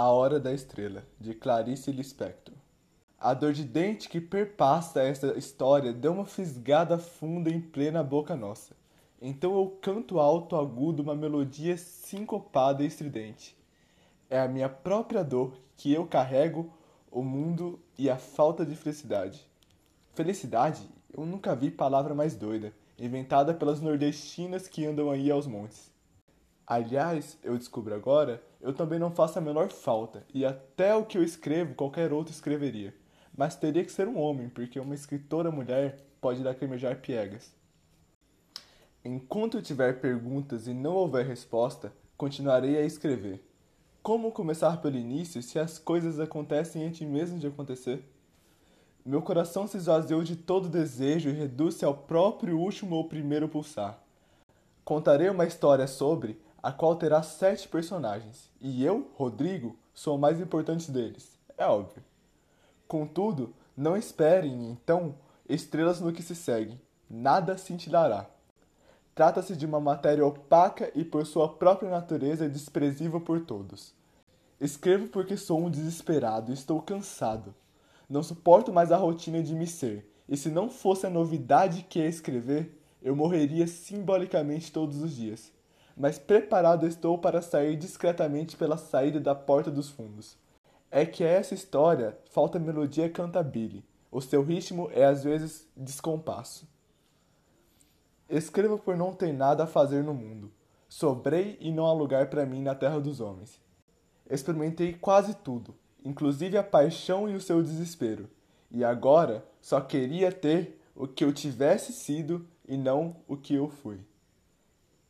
A Hora da Estrela, de Clarice Lispector. A dor de dente que perpassa esta história deu uma fisgada funda em plena boca nossa. Então eu canto alto agudo uma melodia sincopada e estridente. É a minha própria dor que eu carrego, o mundo e a falta de felicidade. Felicidade? Eu nunca vi palavra mais doida, inventada pelas nordestinas que andam aí aos montes. Aliás, eu descubro agora, eu também não faço a menor falta, e até o que eu escrevo qualquer outro escreveria. Mas teria que ser um homem, porque uma escritora mulher pode lacrimejar piegas. Enquanto eu tiver perguntas e não houver resposta, continuarei a escrever. Como começar pelo início se as coisas acontecem antes mesmo de acontecer? Meu coração se esvaziou de todo desejo e reduz-se ao próprio último ou primeiro pulsar. Contarei uma história sobre a qual terá sete personagens, e eu, Rodrigo, sou o mais importante deles, é óbvio. Contudo, não esperem, então, estrelas no que se segue, nada cintilará. Trata-se de uma matéria opaca e, por sua própria natureza, desprezível por todos. Escrevo porque sou um desesperado e estou cansado. Não suporto mais a rotina de me ser, e se não fosse a novidade que é escrever, eu morreria simbolicamente todos os dias mas preparado estou para sair discretamente pela saída da porta dos fundos. É que a essa história falta melodia cantabile. O seu ritmo é às vezes descompasso. Escrevo por não ter nada a fazer no mundo. Sobrei e não há lugar para mim na terra dos homens. Experimentei quase tudo, inclusive a paixão e o seu desespero. E agora só queria ter o que eu tivesse sido e não o que eu fui.